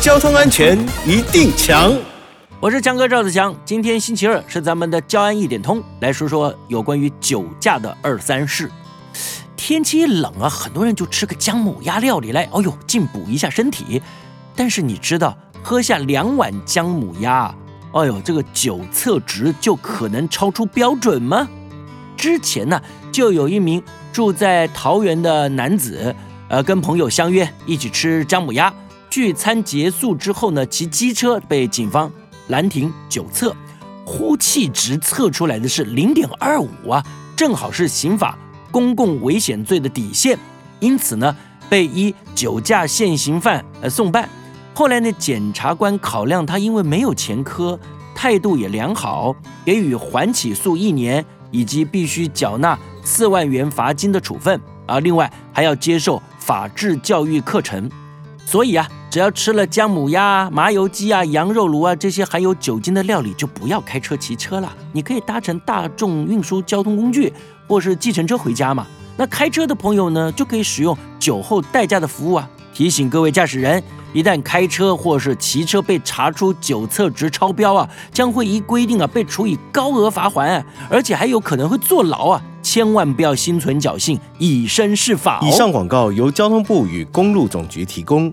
交通安全一定强。我是强哥赵子强，今天星期二是咱们的交安一点通，来说说有关于酒驾的二三事。天气一冷啊，很多人就吃个姜母鸭料理来，哦呦，进补一下身体。但是你知道，喝下两碗姜母鸭，哎呦，这个酒测值就可能超出标准吗？之前呢，就有一名住在桃园的男子，呃，跟朋友相约一起吃姜母鸭。聚餐结束之后呢，骑机车被警方拦停酒测，呼气值测出来的是零点二五啊，正好是刑法公共危险罪的底线，因此呢，被依酒驾现行犯呃送办。后来呢，检察官考量他因为没有前科，态度也良好，给予缓起诉一年。以及必须缴纳四万元罚金的处分啊，另外还要接受法治教育课程。所以啊，只要吃了姜母鸭、麻油鸡啊、羊肉炉啊这些含有酒精的料理，就不要开车骑车了。你可以搭乘大众运输交通工具或是计程车回家嘛。那开车的朋友呢，就可以使用酒后代驾的服务啊。提醒各位驾驶人，一旦开车或是骑车被查出酒测值超标啊，将会依规定啊被处以高额罚款，而且还有可能会坐牢啊！千万不要心存侥幸，以身试法。以上广告由交通部与公路总局提供。